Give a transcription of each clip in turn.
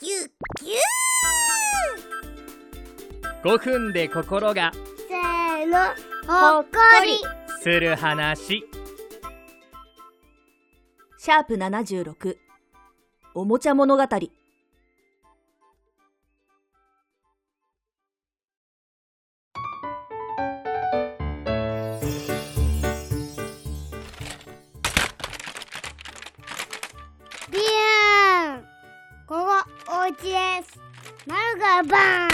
キュッキュッ5分で心が。せーのほっこり。する話。シャープ76おもちゃ物語丸がバー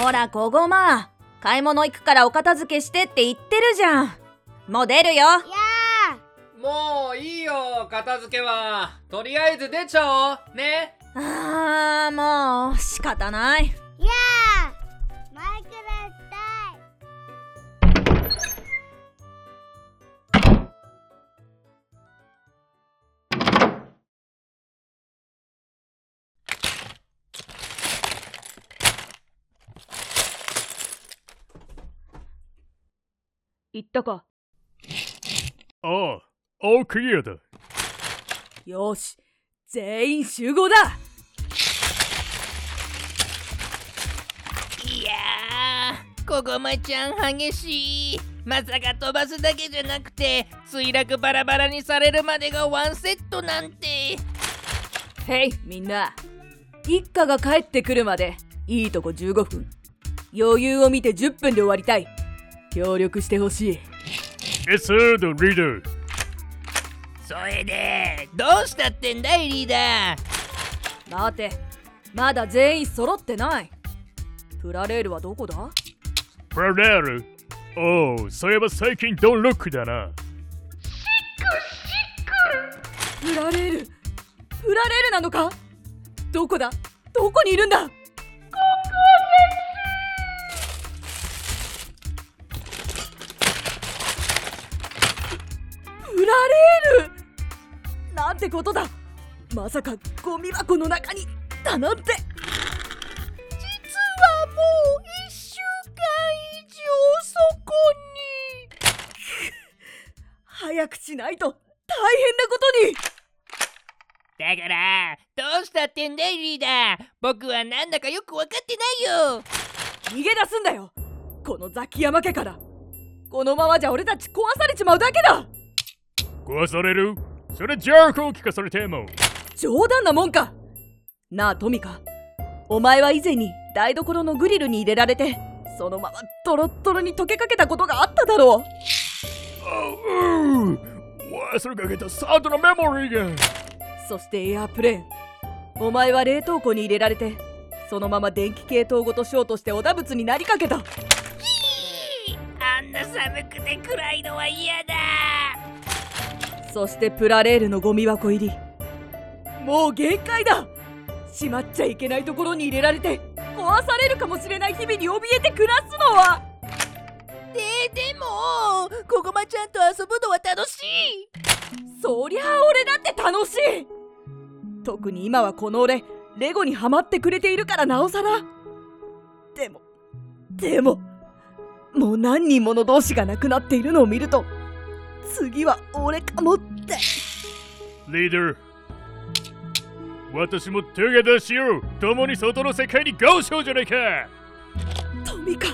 ン。ほらこごま買い物行くからお片付けしてって言ってるじゃん。もう出るよ。いやもういいよ片付けは。とりあえず出ちゃおう。ね。あーもう仕方ない行ったか？ああ、オークリアだ。よし全員集合だいやー、こごまちゃん激しい。まさか飛ばすだけじゃなくて、墜落バラバラにされるまでがワンセットなんて。へいみんな一家が帰ってくるまでいいとこ15分余裕を見て10分で終わりたい協力してほしい。Yes, sir, the. それで、どうしたってんだいリーダー。待て。まだ全員揃ってない。プラレールはどこだ？プラレール？おお、そういえば最近ドンロックだな。プラレール。プラレールなのか？どこだ？どこにいるんだ？ルなんてことだ。まさかゴミ箱の中にいたなんて。実はもう一週間以上そこに。早くしないと大変なことに。だから、どうしたってんだいリーダー。僕はなんだかよくわかってないよ。逃げ出すんだよ。このザキヤマ家から。このままじゃ俺たち壊されちまうだけだ。壊される？それジャークを聞かされても。冗談なもんかなあトミカお前は以前に台所のグリルに入れられてそのままドロッドロに溶けかけたことがあっただろううう忘れかけたサードのメモリーが。そしてエアープレーンお前は冷凍庫に入れられてそのまま電気系統ごとショートしておだぶつになりかけたあんな寒くて暗いのは嫌だ。そしてプラレールのゴミ箱入り。もう限界だ。しまっちゃいけないところに入れられて壊されるかもしれない日々に怯えて暮らすのは。で、でも、こごまちゃんと遊ぶのは楽しい。そりゃあ俺だって楽しい。特に今はこの俺レゴにハマってくれているからなおさら。でもでももう何人もの同士が亡くなっているのを見ると次は俺かもってリーダー。私もトゥゲダーしよう。共に外の世界にゴーショーじゃないか。トミカ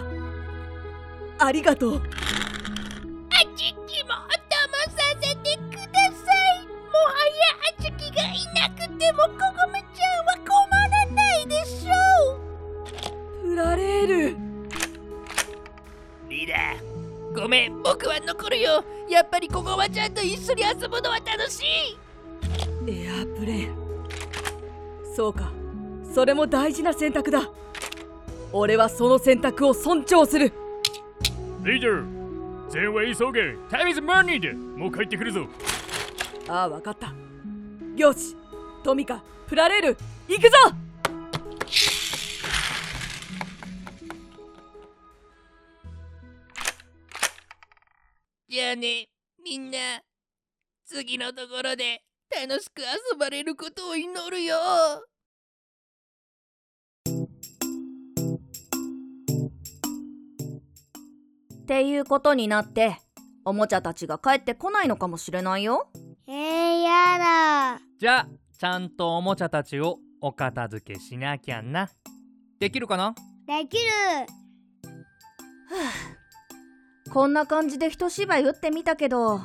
ありがとうあちきも騙させてください。もはやあちきがいなくてもよ。やっぱりこごまちゃんと一緒に遊ぶのは楽しい。エアープレーンそうかそれも大事な選択だ俺はその選択を尊重するリーダー。全は急げ。タイムイズマニーで。もう帰ってくるぞ。ああわかったよしトミカプラレール行くぞじゃあね、みんな、次のところで楽しく遊ばれることを祈るよ。っていうことになっておもちゃたちが帰ってこないのかもしれないよ。えー、やだ。じゃあちゃんとおもちゃたちをお片付けしなきゃな。できるかな？できるこんな感じで一芝居打ってみたけど。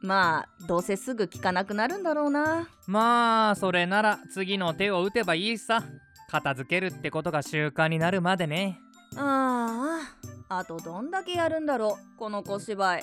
まあどうせすぐ効かなくなるんだろうな。まあそれなら次の手を打てばいいさ。片付けるってことが習慣になるまでね。あああとどんだけやるんだろうこの小芝居